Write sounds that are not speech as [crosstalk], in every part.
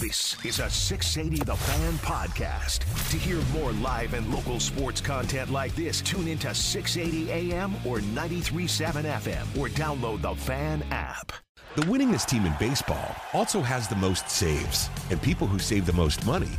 This is a 680 The Fan podcast. To hear more live and local sports content like this, tune into 680 AM or 93.7 FM or download the Fan app. The winningest team in baseball also has the most saves, and people who save the most money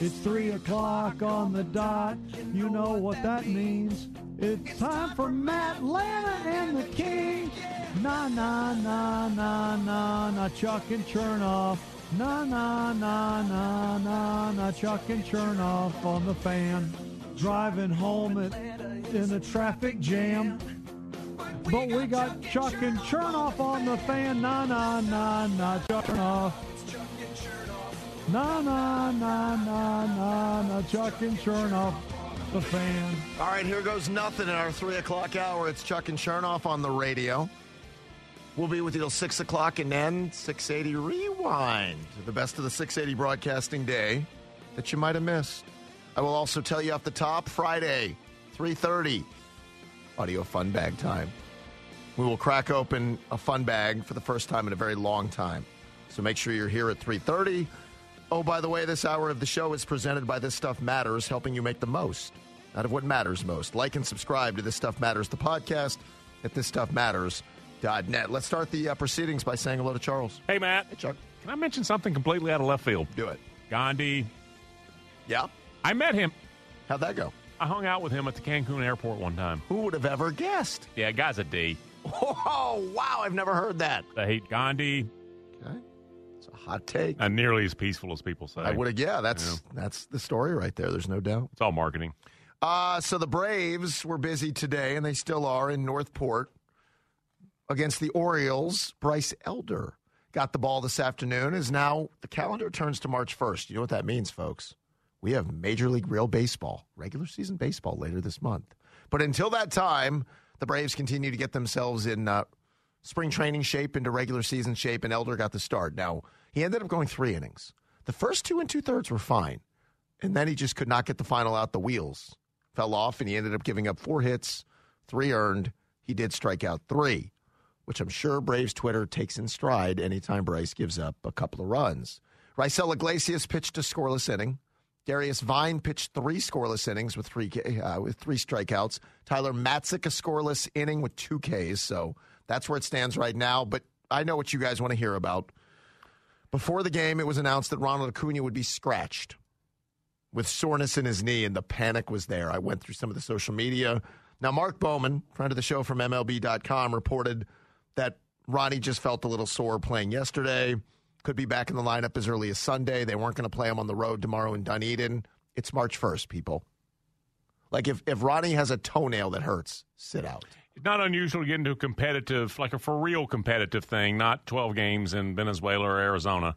It's three o'clock on the dot. You know what that means. It's time for Matt Lana and the King. Na na na na na na Chuck and Chernoff. Na na na na na na Chuck and Chernoff on the fan. Driving home at, in a traffic jam. But we got Chuck and Chernoff on the fan. Na na na na Chernoff. Na na na na na na Chuck and Chernoff, the fan. All right, here goes nothing in our three o'clock hour. It's Chuck and Chernoff on the radio. We'll be with you till six o'clock and then 680 rewind. The best of the 680 broadcasting day that you might have missed. I will also tell you off the top Friday, 3:30, audio fun bag time. We will crack open a fun bag for the first time in a very long time. So make sure you're here at 3:30. Oh, by the way, this hour of the show is presented by This Stuff Matters, helping you make the most out of what matters most. Like and subscribe to This Stuff Matters, the podcast at thisstuffmatters.net. Let's start the uh, proceedings by saying hello to Charles. Hey, Matt. Hey, Chuck. Can I mention something completely out of left field? Do it. Gandhi. Yeah. I met him. How'd that go? I hung out with him at the Cancun airport one time. Who would have ever guessed? Yeah, guy's a D. [laughs] Oh, wow. I've never heard that. I hate Gandhi. Okay. It's a hot take. Not nearly as peaceful as people say. I would have, yeah, that's Yeah. that's the story right there. There's no doubt. It's all marketing. Uh, so the Braves were busy today, and they still are in North Port against the Orioles. Bryce Elder got the ball this afternoon. Is now the calendar turns to March 1st. You know what that means, folks? We have Major League Real Baseball, regular season baseball later this month. But until that time, the Braves continue to get themselves in uh, spring training shape into regular season shape, and Elder got the start. Now, he ended up going three innings. The first two and two thirds were fine, and then he just could not get the final out the wheels. Fell off, and he ended up giving up four hits, three earned. He did strike out three, which I'm sure Braves Twitter takes in stride anytime Bryce gives up a couple of runs. Raisel Iglesias pitched a scoreless inning. Darius Vine pitched three scoreless innings with three uh, with three strikeouts. Tyler Matzek a scoreless inning with two Ks. So that's where it stands right now. But I know what you guys want to hear about. Before the game, it was announced that Ronald Acuna would be scratched with soreness in his knee, and the panic was there. I went through some of the social media. Now, Mark Bowman, friend of the show from MLB.com, reported that Ronnie just felt a little sore playing yesterday. Could be back in the lineup as early as Sunday. They weren't going to play him on the road tomorrow in Dunedin. It's March 1st, people. Like if, if Ronnie has a toenail that hurts, sit out. It's not unusual to get into a competitive, like a for real competitive thing, not 12 games in Venezuela or Arizona.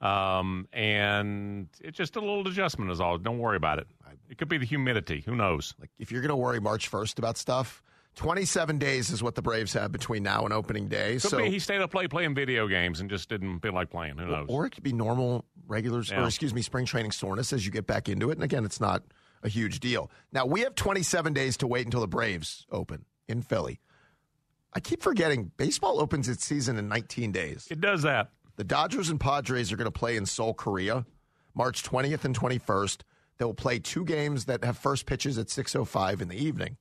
Um, and it's just a little adjustment is all. Don't worry about it. It could be the humidity. Who knows? Like if you're going to worry March 1st about stuff, 27 days is what the Braves have between now and opening day. Could so be he stayed up late playing video games and just didn't feel like playing. Who knows? or it could be normal regular Yeah. or excuse me spring training soreness as you get back into it and again it's not a huge deal now we have 27 days to wait until the braves open in philly i keep forgetting baseball opens its season in 19 days it does that. the dodgers and padres are going to play in seoul korea march 20th and 21st they will play two games that have first pitches at 6.05 in the evening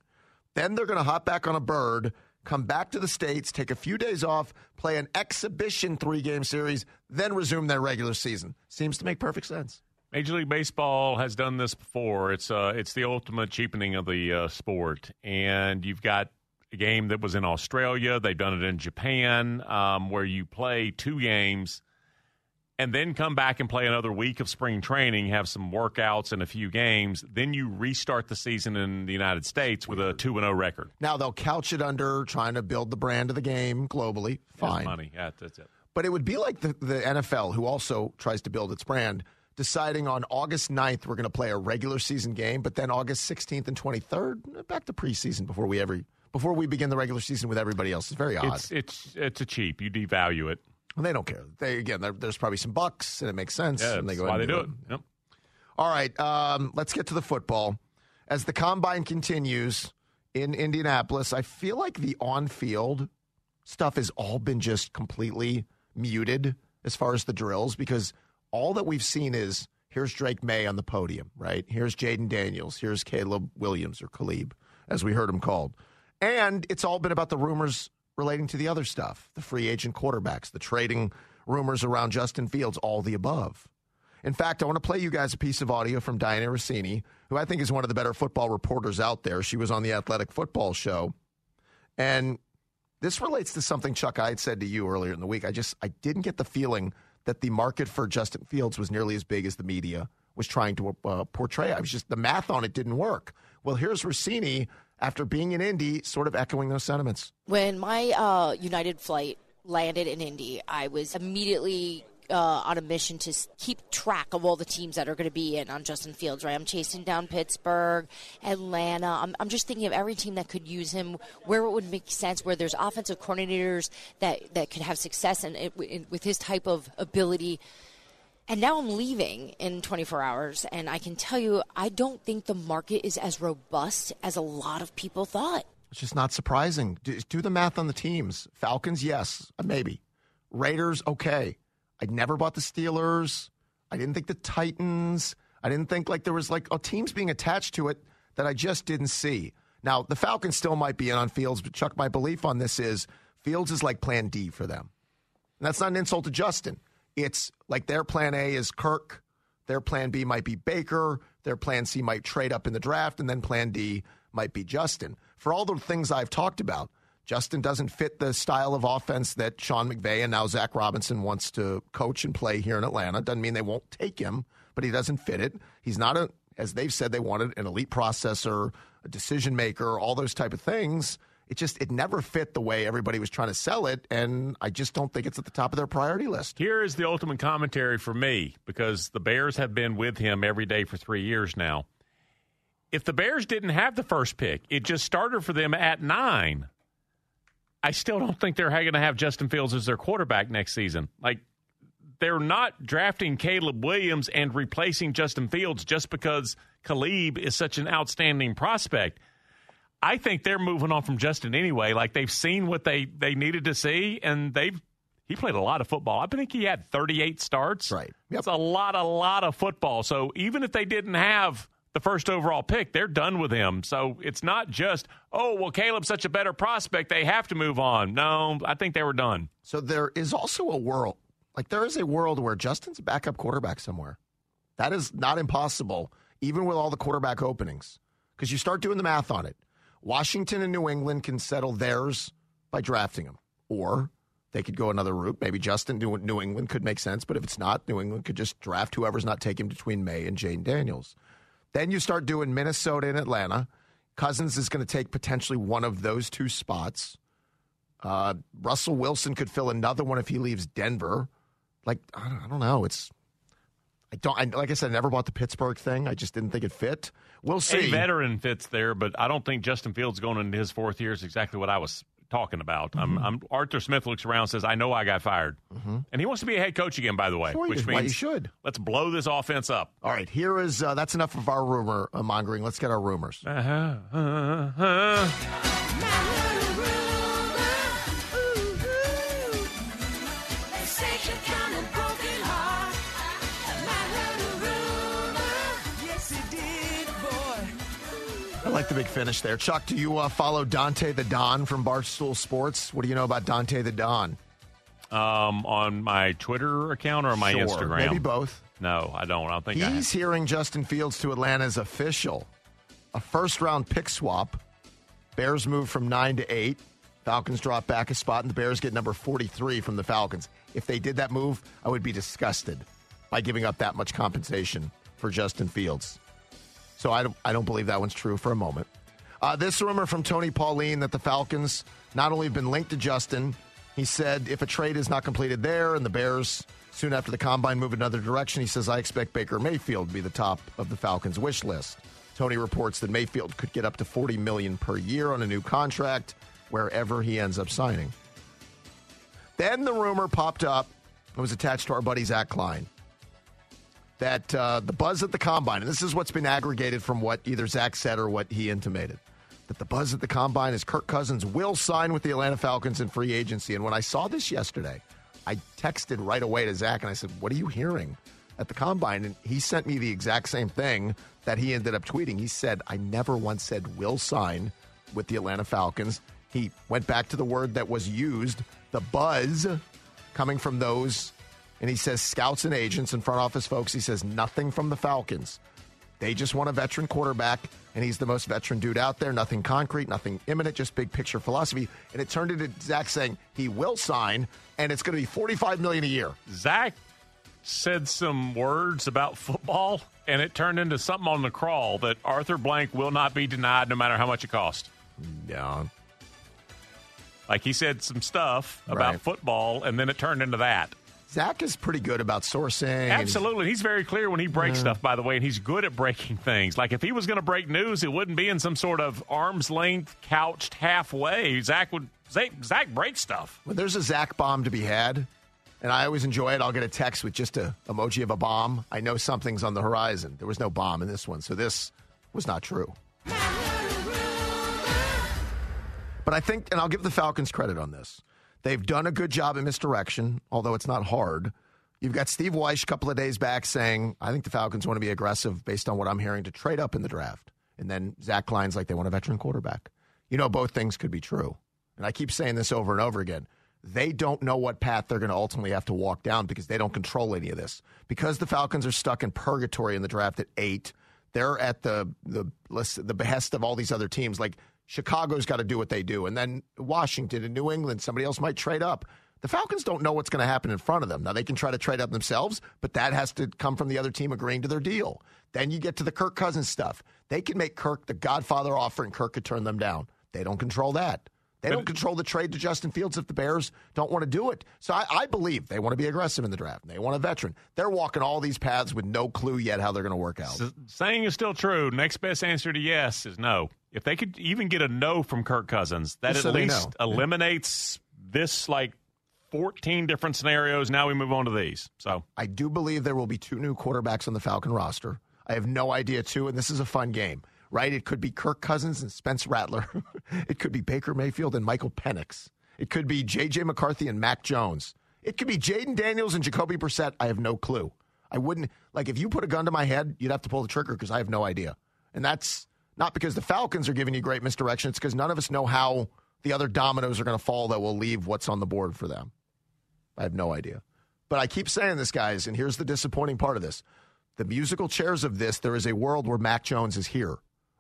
then they're going to hop back on a bird, come back to the States, take a few days off, play an exhibition three game series, then resume their regular season. Seems to make perfect sense. Major League Baseball has done this before. It's uh, it's the ultimate cheapening of the uh, sport, and you've got a game that was in Australia. They've done it in Japan, um, where you play two games, and then come back and play another week of spring training, have some workouts and a few games. Then you restart the season in the United States with a two and zero record. Now they'll couch it under trying to build the brand of the game globally. Fine. money. Yeah, that's it. But it would be like the, the NFL, who also tries to build its brand, deciding on August 9th we're going to play a regular season game, but then August 16th and 23rd, back to preseason before we ever before we begin the regular season with everybody else. It's very odd. It's it's it's a cheap. You devalue it. And they don't care. They again, there's probably some bucks, and it makes sense. Yeah, and they that's go why they do it. Yep. All right, um, let's get to the football. As the combine continues in Indianapolis, I feel like the on-field stuff has all been just completely muted as far as the drills because all that we've seen is here's Drake Maye on the podium, right? Here's Jayden Daniels, here's Caleb Williams or Caleb, as we heard him called. And it's all been about the rumors relating to the other stuff, the free agent quarterbacks, the trading rumors around Justin Fields, all the above. In fact, I want to play you guys a piece of audio from Dianna Russini, who I think is one of the better football reporters out there. She was on the Athletic Football Show. And this relates to something, Chuck, I had said to you earlier in the week. I just I didn't get the feeling that the market for Justin Fields was nearly as big as the media was trying to uh, portray. I was just the math on it didn't work. Well, here's Russini after being in Indy, sort of echoing those sentiments. When my uh, United flight landed in Indy, I was immediately uh, on a mission to keep track of all the teams that are going to be in on Justin Fields. Right, I'm chasing down Pittsburgh, Atlanta. I'm, I'm just thinking of every team that could use him, where it would make sense, where there's offensive coordinators that that could have success and in, with his type of ability. And now I'm leaving in 24 hours, and I can tell you, I don't think the market is as robust as a lot of people thought. It's just not surprising. Do, do the math on the teams. Falcons, yes, maybe. Raiders, okay. I never bought the Steelers. I didn't think the Titans. I didn't think like there was like oh, teams being attached to it that I just didn't see. Now the Falcons still might be in on Fields, but Chuck, my belief on this is Fields is like Plan D for them. And that's not an insult to Justin. It's like their Plan A is Kirk. Their Plan B might be Baker. Their Plan C might trade up in the draft, and then Plan D might be Justin. For all the things I've talked about, Justin doesn't fit the style of offense that Sean McVay and now Zac Robinson wants to coach and play here in Atlanta. Doesn't mean they won't take him, but he doesn't fit it. He's not a, as they've said, they wanted an elite processor, a decision maker, all those type of things. It just it never fit the way everybody was trying to sell it, and I just don't think it's at the top of their priority list. Here is the ultimate commentary for me because the Bears have been with him every day for three years now. If the Bears didn't have the first pick, it just started for them at nine. I still don't think they're going to have Justin Fields as their quarterback next season. Like, they're not drafting Caleb Williams and replacing Justin Fields just because Caleb is such an outstanding prospect. I think they're moving on from Justin anyway. Like they've seen what they they needed to see, and they've he played a lot of football. I think he had 38 starts. Right. Yep. That's a lot, a lot of football. So even if they didn't have the first overall pick, they're done with him. So it's not just oh well, Caleb's such a better prospect, they have to move on. No, I think they were done. So there is also a world, like there is a world where Justin's a backup quarterback somewhere. That is not impossible, even with all the quarterback openings, because you start doing the math on it. Washington and New England can settle theirs by drafting him, or they could go another route. Maybe Justin New New England could make sense, but if it's not, New England could just draft whoever's not taking between Maye and Jayden Daniels. Then you start doing Minnesota and Atlanta. Cousins is going to take potentially one of those two spots. Uh, Russell Wilson could fill another one if he leaves Denver. Like I don't, I don't know. It's I don't. I, like I said, I never bought the Pittsburgh thing. I just didn't think it fit. We'll see. A veteran fits there, but I don't think Justin Fields going into his fourth year is exactly what I was talking about. Mm-hmm. I'm, I'm, Arthur Smith looks around and says, I know I got fired. And he wants to be a head coach again, by the way, Sure which means Why, he should. let's blow this offense up. All right, here is uh, that's enough of our rumor uh, mongering. Let's get our rumors. Uh-huh. Uh-huh. [laughs] like the big finish there. Chuck, do you uh, follow Dante the Don from Barstool Sports? What do you know about Dante the Don? Um, on my Twitter account or my Sure, Instagram? Maybe both. No, I don't. I don't think I. He's hearing Justin Fields to Atlanta is official. A first round pick swap. Bears move from nine to eight. Falcons drop back a spot, and the Bears get number 43 from the Falcons. If they did that move, I would be disgusted by giving up that much compensation for Justin Fields. So I don't, I don't believe that one's true for a moment. Uh, this rumor from Tony Pauline that the Falcons not only have been linked to Justin, he said if a trade is not completed there and the Bears soon after the combine move another direction, he says, I expect Baker Mayfield to be the top of the Falcons' wish list. Tony reports that Mayfield could get up to 40 million per year on a new contract wherever he ends up signing. Then the rumor popped up, it was attached to our buddy Zach Klein that uh, the buzz at the combine, and this is what's been aggregated from what either Zach said or what he intimated, that the buzz at the combine is Kirk Cousins will sign with the Atlanta Falcons in free agency. And when I saw this yesterday, I texted right away to Zach and I said, What are you hearing at the combine? And he sent me the exact same thing that he ended up tweeting. He said, I never once said will sign with the Atlanta Falcons. He went back to the word that was used, the buzz coming from those and he says scouts and agents and front office folks. He says nothing from the Falcons. They just want a veteran quarterback, and he's the most veteran dude out there. Nothing concrete, nothing imminent, just big picture philosophy. And it turned into Zach saying he will sign, and it's going to be forty-five million a year. Zach said some words about football, and it turned into something on the crawl that Arthur Blank will not be denied no matter how much it costs. Yeah, Like he said some stuff about Right. football, and then it turned into that. Zach is pretty good about sourcing. he's- Absolutely. He's very clear when he breaks stuff, by the way, and he's good at breaking [laughs] things. Like if he was going to break news, it wouldn't be in some sort of arm's length, couched halfway. Zach would Zach, Zach breaks stuff. When there's a Zach bomb to be had, and I always enjoy it, I'll get a text with just a emoji of a bomb. I know something's on the horizon. There was no bomb in this one, so this was not true. But I think, and I'll give the Falcons credit on this. They've done a good job in misdirection, although it's not hard. You've got Steve Wyche a couple of days back saying, I think the Falcons want to be aggressive based on what I'm hearing to trade up in the draft. And then Zach Klein's like, they want a veteran quarterback. You know, both things could be true. And I keep saying this over and over again. They don't know what path they're going to ultimately have to walk down because they don't control any of this. Because the Falcons are stuck in purgatory in the draft at eight, they're at the the the behest of all these other teams. Like Chicago's got to do what they do, and then Washington and New England, somebody else might trade up. The Falcons don't know what's going to happen in front of them. Now they can try to trade up themselves, but that has to come from the other team agreeing to their deal. Then you get to the Kirk Cousins stuff. They can make Kirk the Godfather offer, and Kirk could turn them down. They don't control that. They don't control the trade to Justin Fields if the Bears don't want to do it. So I, I believe they want to be aggressive in the draft. They want a veteran. They're walking all these paths with no clue yet how they're going to work out. S- saying is still true. Next best answer to yes is no. If they could even get a no from Kirk Cousins, that Just at so least eliminates this like 14 different scenarios. Now we move on to these. So I do believe there will be two new quarterbacks on the Falcon roster. I have no idea, too, and this is a fun game, right? It could be Kirk Cousins and Spence Rattler. [laughs] it could be Baker Mayfield and Michael Penix. It could be J.J. McCarthy and Mac Jones. It could be Jayden Daniels and Jacoby Brissett. I have no clue. I wouldn't, like, if you put a gun to my head, you'd have to pull the trigger because I have no idea. And that's not because the Falcons are giving you great misdirection. It's because none of us know how the other dominoes are going to fall that will leave what's on the board for them. I have no idea. But I keep saying this, guys, and here's the disappointing part of this. The musical chairs of this, there is a world where Mac Jones is here,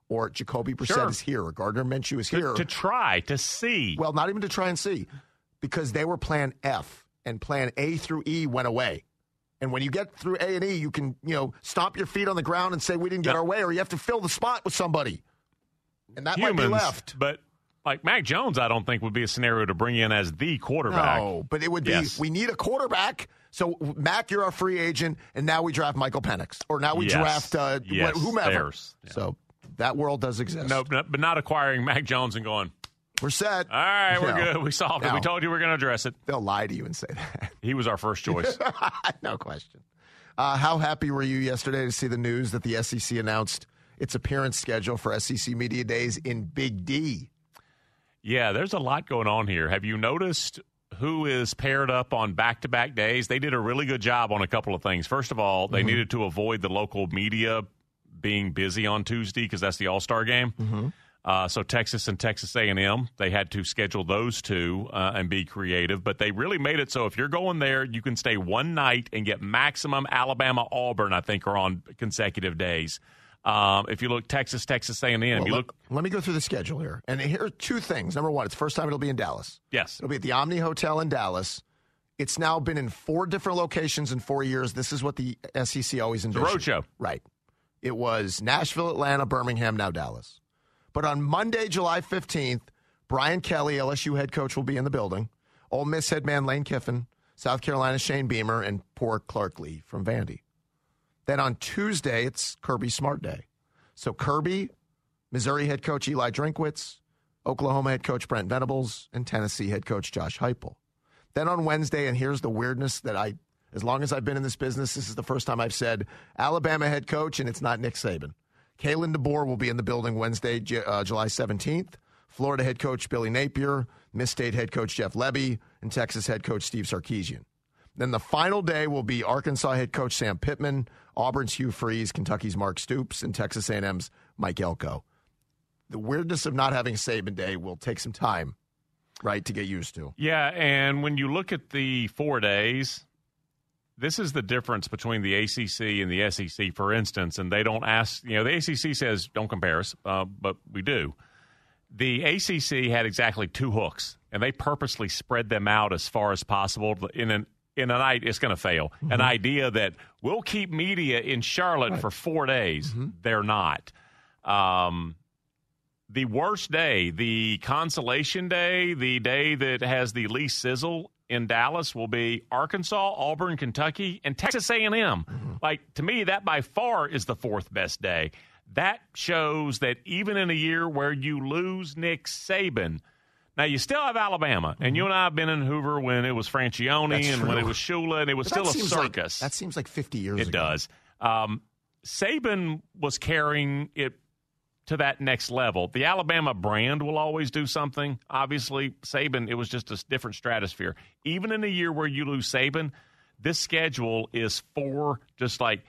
or Jacoby Brissett Sure. is here or Gardner Minshew is here. To, to try to see. well, not even to try and see, because they were plan F and plan A through E went away. And when you get through A and E, you can you know stomp your feet on the ground and say we didn't get our way, or you have to fill the spot with somebody, and that might be left. but like Mac Jones, I don't think would be a scenario to bring in as the quarterback. No, but it would be Yes. we need a quarterback. So Mac, you're our free agent, and now we draft Michael Penix, or now we Yes. draft uh, Yes, whomever. Yeah. So that world does exist. No, but not acquiring Mac Jones and going. We're set. All right, we're No. good. We solved it. We told you we are going to address it. They'll lie to you and say that. He was our first choice. [laughs] no question. Uh, how happy were you yesterday to see the news that the SEC announced its appearance schedule for SEC Media Days in Big D? yeah, there's a lot going on here. Have you noticed who is paired up on back to back days? They did a really good job on a couple of things. First of all, they needed to avoid the local media being busy on Tuesday because that's the All Star game. Uh, so Texas and Texas A&M, they had to schedule those two uh, and be creative. But they really made it so if you're going there, you can stay one night and get maximum Alabama Auburn. I think are on consecutive days. Um, if you look Texas, Texas A&M, Well, you let, look let me go through the schedule here. And here are two things. Number one, it's the first time it'll be in Dallas. yes, It'll be at the Omni Hotel in Dallas. It's now been in four different locations in four years. This is what the SEC always envisioned. roadshow. Right. It was Nashville, Atlanta, Birmingham, now Dallas. But on Monday, July 15th, Brian Kelly, LSU head coach, will be in the building. Ole Miss head man Lane Kiffin, South Carolina Shane Beamer, and poor Clark Lea from Vandy. Then on Tuesday, it's Kirby Smart Day. So Kirby, Missouri head coach Eli Drinkwitz, Oklahoma head coach Brent Venables, and Tennessee head coach Josh Heupel. Then on Wednesday, and here's the weirdness that I, as long as I've been in this business, this is the first time I've said Alabama head coach, and it's not Nick Saban. Kalen DeBoer will be in the building Wednesday, uh, July 17th. Florida head coach Billy Napier, Miss State head coach Jeff Lebby, and Texas head coach Steve Sarkisian. Then the final day will be Arkansas head coach Sam Pittman, Auburn's Hugh Freeze, Kentucky's Mark Stoops, and Texas A&M's Mike Elko. The weirdness of not having a Saban Day will take some time, right, to get used to. Yeah, and when you look at the four days, this is the difference between the ACC and the SEC, for instance. And they don't ask, you know, the ACC says don't compare us, uh, but we do. The ACC had exactly two hooks, and they purposely spread them out as far as possible. In an in a night, it's going to fail. An idea that we'll keep media in Charlotte for four days, they're not. Um, the worst day, the consolation day, the day that has the least sizzle in Dallas will be Arkansas, Auburn, Kentucky, and Texas A&M. Like to me that by far is the fourth best day. That shows that even in a year where you lose Nick Saban, now you still have Alabama, and you and I have been in Hoover when it was Franchione That's and when it was Shula, and it was But still a seems like- circus. that seems like 50 years ago. It ago. does. Um, Saban was carrying it to that next level. The Alabama brand will always do something. Obviously, Saban, it was just a different stratosphere. Even in a year where you lose Saban, this schedule is for just like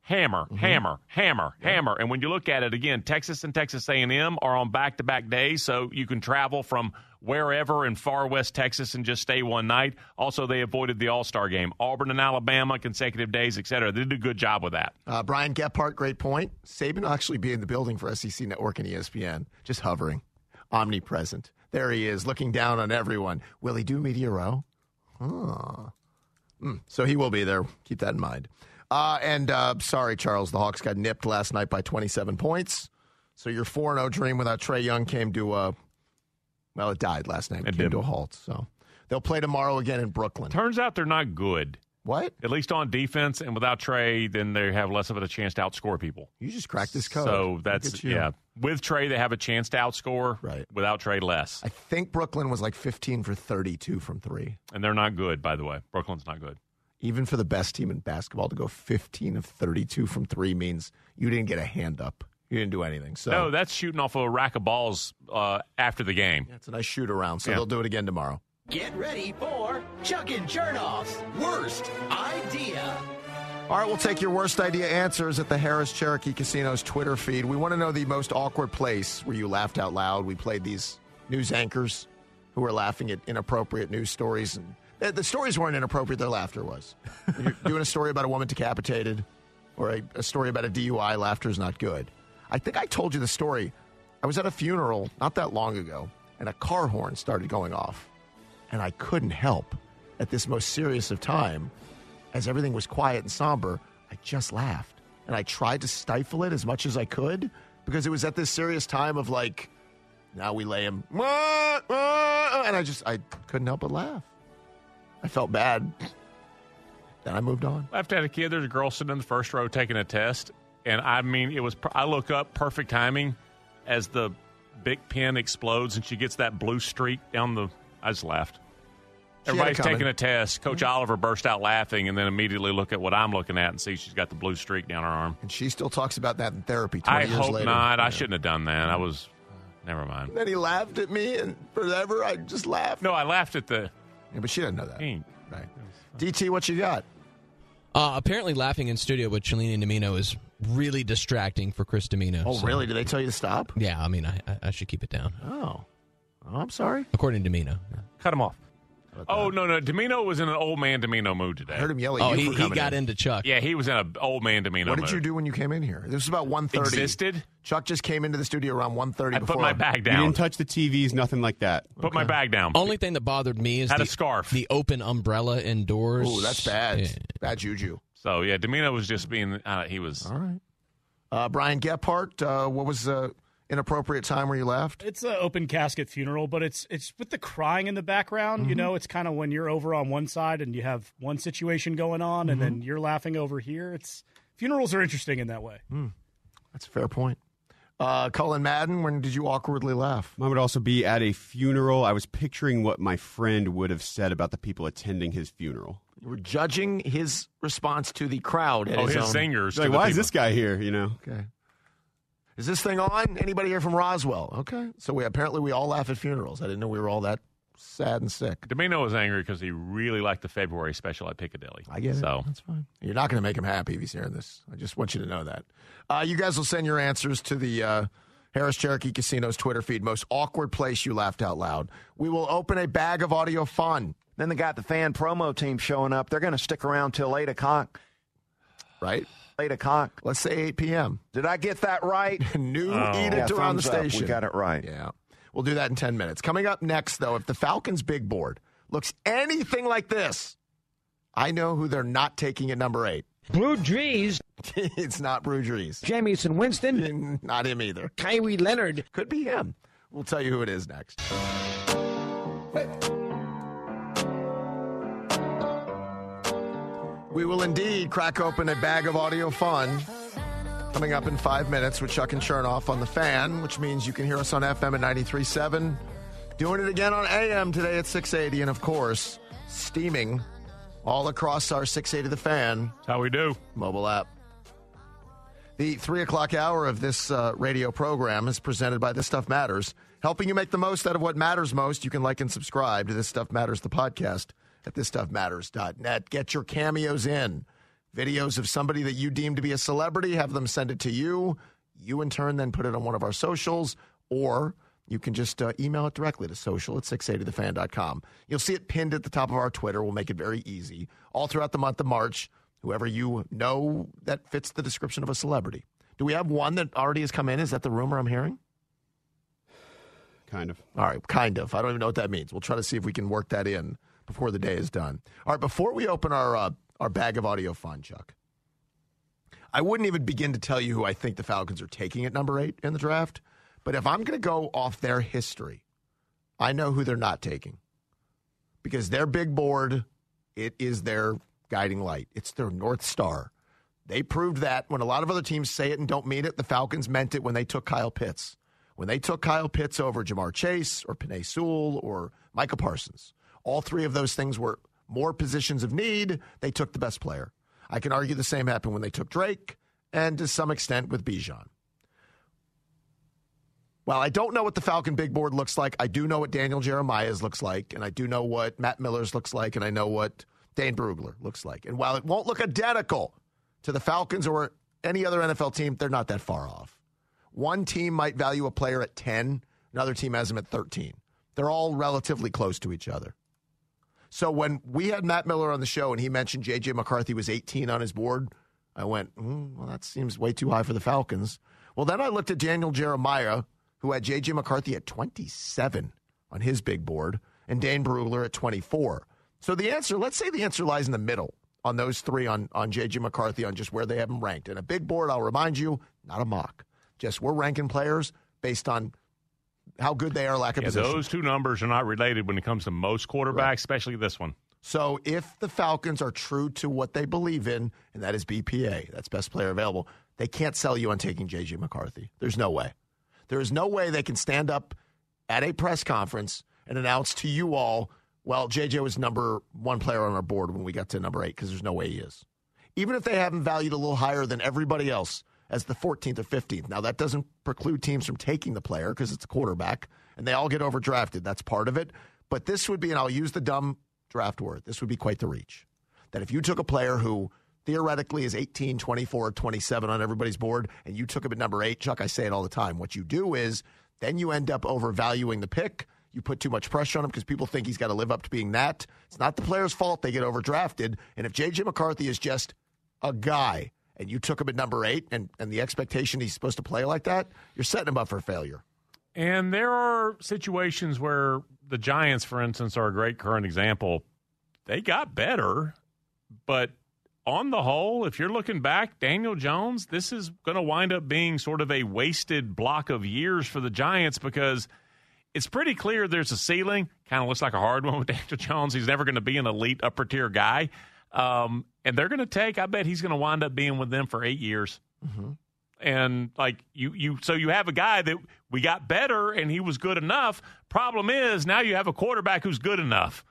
hammer, Mm-hmm. hammer, hammer, hammer. And when you look at it again, Texas and Texas A&M are on back-to-back days, so you can travel from wherever in far west Texas and just stay one night. Also, they avoided the All-Star game. Auburn and Alabama, consecutive days, et cetera. They did a good job with that. Uh, Brian Gephardt, great point. Saban actually be in the building for SEC Network and ESPN, just hovering, omnipresent. There he is, looking down on everyone. Will he do Media Row? Huh. Hmm, So he will be there. Keep that in mind. Uh, and uh, sorry, Charles, the Hawks got nipped last night by 27 points. So your 4 0 dream without Trae Young came to a, well, it died last night. It, It came did. to a halt. So they'll play tomorrow again in Brooklyn. Turns out they're not good. What? At least on defense, and without Trae, then they have less of a chance to outscore people. You just cracked this code. So that's yeah. With Trae, they have a chance to outscore. Right. Without Trae, less. I think Brooklyn was like 15 for 32 from three. And they're not good, by the way. Brooklyn's not good. Even for the best team in basketball to go 15 of 32 from three means you didn't get a hand up. You didn't do anything. So No, that's shooting off a rack of balls uh, after the game. it's a nice shoot around. So Yeah. they'll do it again tomorrow. Get ready for Chuck and Chernoff's worst idea. All right, we'll take your worst idea answers at the Harrah's Cherokee Casino's Twitter feed. We want to know the most awkward place where you laughed out loud. We played these news anchors who were laughing at inappropriate news stories. And the, the stories weren't inappropriate, their laughter was. When you're [laughs] doing a story about a woman decapitated or a, a story about a DUI, laughter is not good. I think I told you the story. I was at a funeral not that long ago, and a car horn started going off. And I couldn't help at this most serious of time, as everything was quiet and somber, I just laughed. And I tried to stifle it as much as I could because it was at this serious time of like, now we lay him. And I just, I couldn't help but laugh. I felt bad. Then I moved on. I have to have a kid. There's a girl sitting in the first row taking a test, and I mean, it was. I look up, perfect timing, as the big pin explodes and she gets that blue streak down the. I just laughed. She Everybody's taking a test. Coach Oliver burst out laughing, and then immediately look at what I'm looking at and see she's got the blue streak down her arm. And she still talks about that in therapy 20 I years hope later. not. I shouldn't have done that. I was. Never mind. Then he laughed at me, and forever I just laughed. No, I laughed at the. Yeah, but she didn't know that. Pink. Right. DT, what you got? Uh, apparently, laughing in studio with Chelini Domino is really distracting for Chris Domino. Oh, so- really? Did they tell you to stop? Yeah, I mean, I, I- I should keep it down. Oh. Oh, I'm sorry. According to Domino. Cut him off. Oh no, no. Domino was in an old man Domino mood today. I heard him yell at Oh, you he, for he got in. into Chuck. Yeah, he was in an old man Domino. What did mood. you do when you came in here? This was about 1.30. Existed. Chuck just came into the studio around 1.30 I before put my bag You down. didn't touch the TVs, nothing like that. Put my bag down. Only thing that bothered me is Had the, a scarf. the open umbrella indoors. Ooh, that's bad. Yeah. Bad juju. So yeah, Domino was just being. Uh, he was. All right. Uh, Brian Gephardt, uh, what was the inappropriate time where you laughed? It's an open casket funeral, but it's it's with the crying in the background. You know, it's kind of when you're over on one side and you have one situation going on, and then you're laughing over here. It's funerals are interesting in that way. That's a fair point. Uh, Colin Madden, when did you awkwardly laugh? Mine would also be at a funeral. I was picturing what my friend would have said about the people attending his funeral. You were judging his response to the crowd at Oh, his, his own. singers. To like, the why is this guy here? You know, Okay. Is this thing on? Anybody here from Roswell? Okay. So we apparently we all laugh at funerals. I didn't know we were all that sad and sick. Domino was angry because he really liked the February special at Piccadilly. I get it. So That's fine. You're not going to make him happy if he's hearing this. I just want you to know that. Uh, you guys will send your answers to the uh, Harrah's Cherokee Casino's Twitter feed. Most awkward place you laughed out loud. We will open a bag of audio fun. Then they got the fan promo team showing up. They're going to stick around till 8 o'clock. Right? 8 o'clock. Let's say 8 p.m. Did I get that right? [laughs] New Oh. edict Yeah, around the thumbs up. station. We got it right. Yeah. We'll do that in 10 minutes. Coming up next, though, if the Falcons' big board looks anything like this, I know who they're not taking at number eight. Blue Drees, [laughs] it's not Brew Drees. Jamison Winston, [laughs] Not him either. Kyrie Leonard. Could be him. We'll tell you who it is next. We will indeed crack open a bag of audio fun coming up in five minutes with Chuck and Chernoff on the fan, which means you can hear us on FM at 93.7. Doing it again on AM today at 680, and of course, steaming all across our 680 The Fan how we do. mobile app. The three o'clock hour of this uh, radio program is presented by This Stuff Matters, helping you make the most out of what matters most. You can like and subscribe to This Stuff Matters, the podcast, at thisstuffmatters.net. Get your cameos in. Videos of somebody that you deem to be a celebrity, have them send it to you. You, in turn, then put it on one of our socials, or you can just uh, email it directly to social at 680thefan.com. You'll see it pinned at the top of our Twitter. We'll make it very easy. All throughout the month of March, whoever you know that fits the description of a celebrity. Do we have one that already has come in? Is that the rumor I'm hearing? kind of. All right, kind of. I don't even know what that means. We'll try to see if we can work that in before the day is done. All right, before we open our uh, our bag of audio fun, Chuck, I wouldn't even begin to tell you who I think the Falcons are taking at number eight in the draft. But if I'm going to go off their history, I know who they're not taking because their big board, it is their guiding light. It's their north star. They proved that when a lot of other teams say it and don't mean it, the Falcons meant it when they took Kyle Pitts. When they took Kyle Pitts over Ja'Marr Chase or Penei Sewell or Micah Parsons, all three of those things were more positions of need. They took the best player. I can argue the same happened when they took Drake and to some extent with Bijan. Well, I don't know what the Falcon big board looks like. I do know what Daniel Jeremiah's looks like, and I do know what Matt Miller's looks like, and I know what Dane Brugler looks like. And while it won't look identical to the Falcons or any other NFL team, they're not that far off. One team might value a player at 10, another team has him at 13. They're all relatively close to each other. So when we had Matt Miller on the show and he mentioned J.J. McCarthy was 18 on his board, I went, mm, well, that seems way too high for the Falcons. Well, then I looked at Daniel Jeremiah, who had J.J. McCarthy at 27 on his big board, and Dane Brugler at 24. So the answer, let's say the answer lies in the middle on those three on, on J.J. McCarthy, on just where they have him ranked. And a big board, I'll remind you, not a mock. Just we're ranking players based on how good they are, lack of Yeah, position. those two numbers are not related when it comes to most quarterbacks, especially this one. So if the Falcons are true to what they believe in, and that is BPA, that's best player available, they can't sell you on taking JJ McCarthy. There's no way. There is no way they can stand up at a press conference and announce to you all, well, JJ was number one player on our board when we got to number eight, because there's no way he is. Even if they have him valued a little higher than everybody else as the 14th or 15th. Now, that doesn't preclude teams from taking the player because it's a quarterback, and they all get overdrafted. That's part of it. But this would be, and I'll use the dumb draft word, this would be quite the reach. That if you took a player who theoretically is 18, 24, 27 on everybody's board, and you took him at number eight, Chuck, I say it all the time. What you do is then you end up overvaluing the pick. You put too much pressure on him because people think he's got to live up to being that. It's not the player's fault they get overdrafted. And if J.J. McCarthy is just a guy and you took him at number eight and, and the expectation he's supposed to play like that, you're setting him up for failure. And there are situations where the Giants, for instance, are a great current example. They got better, but on the whole, if you're looking back, Daniel Jones, this is going to wind up being sort of a wasted block of years for the Giants because it's pretty clear there's a ceiling. Kind of looks like a hard [laughs] one with Daniel Jones. He's never going to be an elite upper tier guy. Um, and they're going to take, I bet he's going to wind up being with them for eight years. And like you, you, so you have a guy that we got better and he was good enough. Problem is now you have a quarterback who's good enough.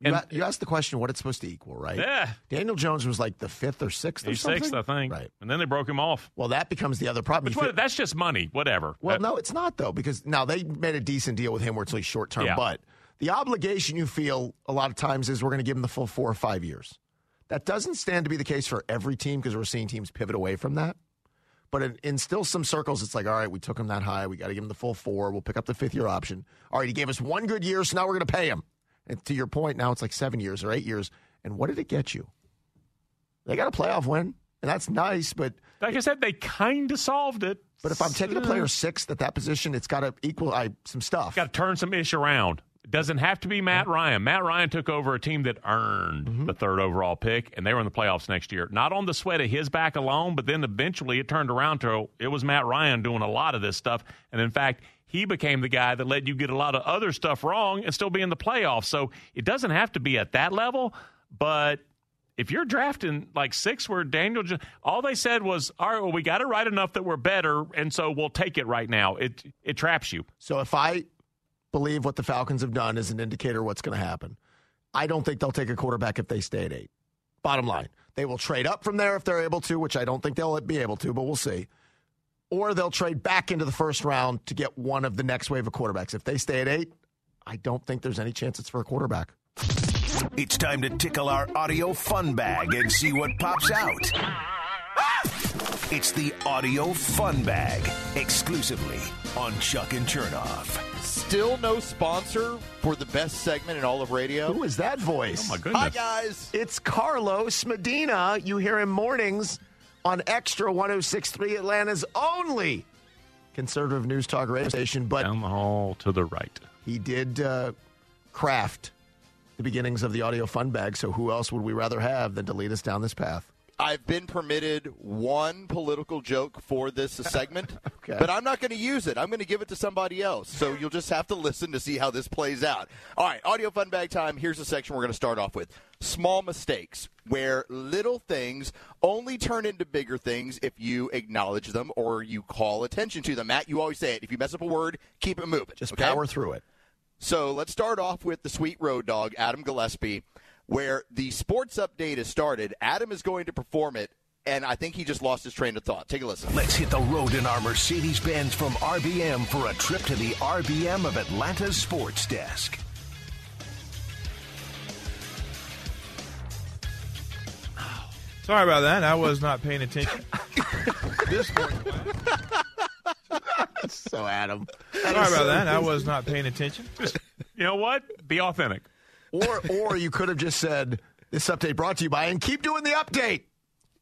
You, a- you asked the question what it's supposed to equal, right? Yeah. Daniel Jones was like the fifth or sixth or something. sixth, I think. Right. And then they broke him off. Well, that becomes the other problem. Which that's just money. Whatever. Well, no, it's not though, because now they made a decent deal with him where it's like short term. Yeah. But the obligation you feel a lot of times is we're going to give him the full four or five years. That doesn't stand to be the case for every team because we're seeing teams pivot away from that. But in, in still some circles, it's like, all right, we took him that high. We got to give him the full four. We'll pick up the fifth year option. All right, he gave us one good year, so now we're going to pay him. And to your point, now it's like seven years or eight years. And what did it get you? They got a playoff win, and that's nice. But like I said, they kind of solved it. but if I'm taking a player sixth at that position, it's got to equal I, some stuff. Got to turn some ish around. It doesn't have to be Matt Ryan. Matt Ryan took over a team that earned Mm-hmm. the third overall pick, and they were in the playoffs next year. Not on the sweat of his back alone, but then eventually it turned around to it was Matt Ryan doing a lot of this stuff. And in fact, he became the guy that let you get a lot of other stuff wrong and still be in the playoffs. So it doesn't have to be at that level, but if you're drafting like six where Daniel, all they said was, all right, well, we got it right enough that we're better, and so we'll take it right now. It it traps you. So if I believe what the Falcons have done is an indicator what's going to happen, I don't think they'll take a quarterback if they stay at eight. Bottom line, they will trade up from there if they're able to, which I don't think they'll be able to, but we'll see. Or they'll trade back into the first round to get one of the next wave of quarterbacks. If they stay at eight, I don't think there's any chance it's for a quarterback. It's time to tickle our audio fun bag and see what pops out. It's the audio fun bag exclusively on Chuck and Chernoff. Still no sponsor for the best segment in all of radio. Who is that voice? Oh my goodness! Hi guys. It's Carlos Medina. You hear him mornings on Extra 1063 Atlanta's only conservative news talk radio station, but Down the hall to the right. he did uh, craft the beginnings of the audio fun bag. So who else would we rather have than to lead us down this path? I've been permitted one political joke for this [laughs] segment, Okay. but I'm not going to use it. I'm going to give it to somebody else. So you'll just have to listen to see how this plays out. All right, audio fun bag time. Here's the section we're going to start off with. Small mistakes, where little things only turn into bigger things if you acknowledge them or you call attention to them. Matt, you always say it. If you mess up a word, keep it moving. Just okay? power through it. So let's start off with the sweet road dog, Adam Gillespie, where the sports update has started. Adam is going to perform it, and I think he just lost his train of thought. Take a listen. Let's hit the road in our Mercedes Benz from RBM for a trip to the RBM of Atlanta's sports desk. Sorry about that. I was not paying attention. [laughs] this morning. So, Adam. Sorry about that. I was not paying attention. You know what? Be authentic. Or, or you could have just said, this update brought to you by, and keep doing the update.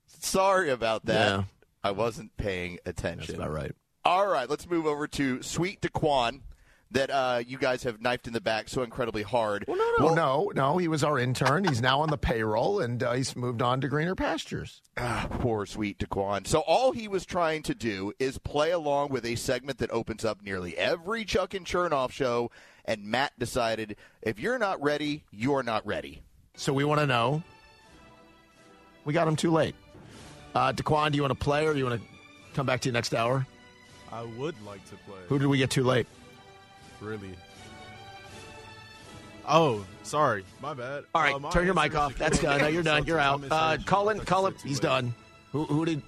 Sorry about that. Yeah. I wasn't paying attention. That's about right. All right, let's move over to Sweet Daquan that uh, you guys have knifed in the back so incredibly hard. Well, no, no, no, no. He was our intern. He's now on the payroll, and uh, he's moved on to greener pastures. Ah, poor Sweet Daquan. So all he was trying to do is play along with a segment that opens up nearly every Chuck and Chernoff show, and Matt decided if you're not ready, you're not ready. So we want to know. We got him too late. Uh, Daquan, do you want to play, or do you want to come back to you next hour? I would like to play. Who did we get too late? Really? Oh, sorry. My bad. All right, Uh, turn your mic off. That's Shaquille done. No, you're done. You're out. Uh, misheard you. Colin, I Colin, he's late. done. Who, who did?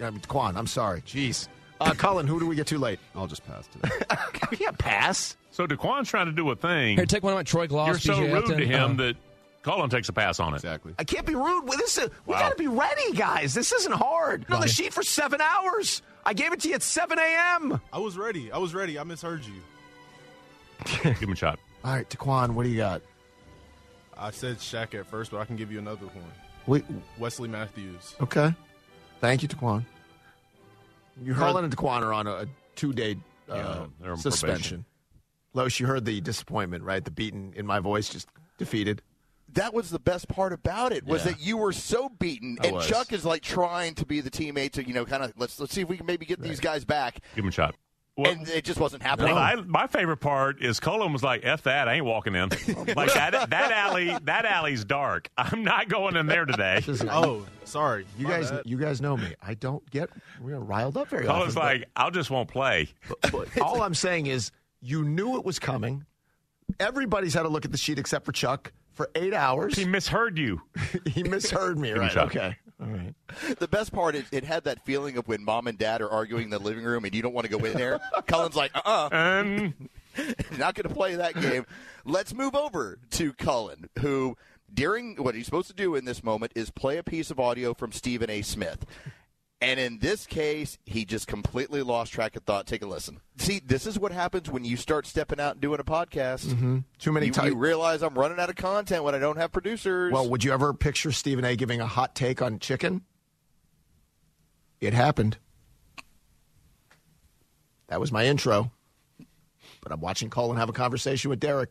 I mean, Daquan, I'm sorry. Jeez. Uh, Colin, who did we get too late? I'll just pass today. [laughs] we can't pass. So Daquan's trying to do a thing. Here, take one of my Troy Glaus. You're so PJ rude Upton. to him Uh, that Colin takes a pass on it. Exactly. I can't be rude. Well, This is, we Wow. got to be ready, guys. This isn't hard. You're on the sheet for seven hours. I gave it to you at 7 a.m. I was ready. I was ready. I misheard you. [laughs] Give him a shot. All right, Daquan, what do you got? I said Shaq at first, but I can give you another one. Wait, Wesley Matthews. okay. Thank you, Daquan. You heard- Colin and Daquan are on a two-day uh, Yeah, they're on suspension. Loesch, you heard the disappointment, right? The beaten in my voice, just defeated. That was the best part about it was Yeah. that you were so beaten, I and was. Chuck is like trying to be the teammate to you know kind of let's let's see if we can maybe get these guys back, Give him a shot. and it just wasn't happening. Well, I, my favorite part is Colin was like, "F that, I ain't walking in." [laughs] like that that alley, that alley's dark. I'm not going in there today. [laughs] Oh, sorry. You My guys, bad. you guys know me. I don't get real riled up very Colin's often. like, "I'll just won't play." but- but all I'm saying is, you knew it was coming. Everybody's had a look at the sheet except for Chuck for eight hours. He misheard you. [laughs] he misheard me, Give him a right? shot. Okay. All right. The best part is it had that feeling of when mom and dad are arguing in the living room and you don't want to go in there. [laughs] Cullen's like, uh uh Um, [laughs] not going to play that game. Let's move over to Cullen, who during what he's supposed to do in this moment is play a piece of audio from Stephen A. Smith. And in this case, he just completely lost track of thought. Take a listen. See, this is what happens when you start stepping out and doing a podcast. Mhm. Too many times. you realize I'm running out of content when I don't have producers. Well, would you ever picture Stephen A. giving a hot take on chicken? It happened. That was my intro. But I'm watching Colin have a conversation with Derek.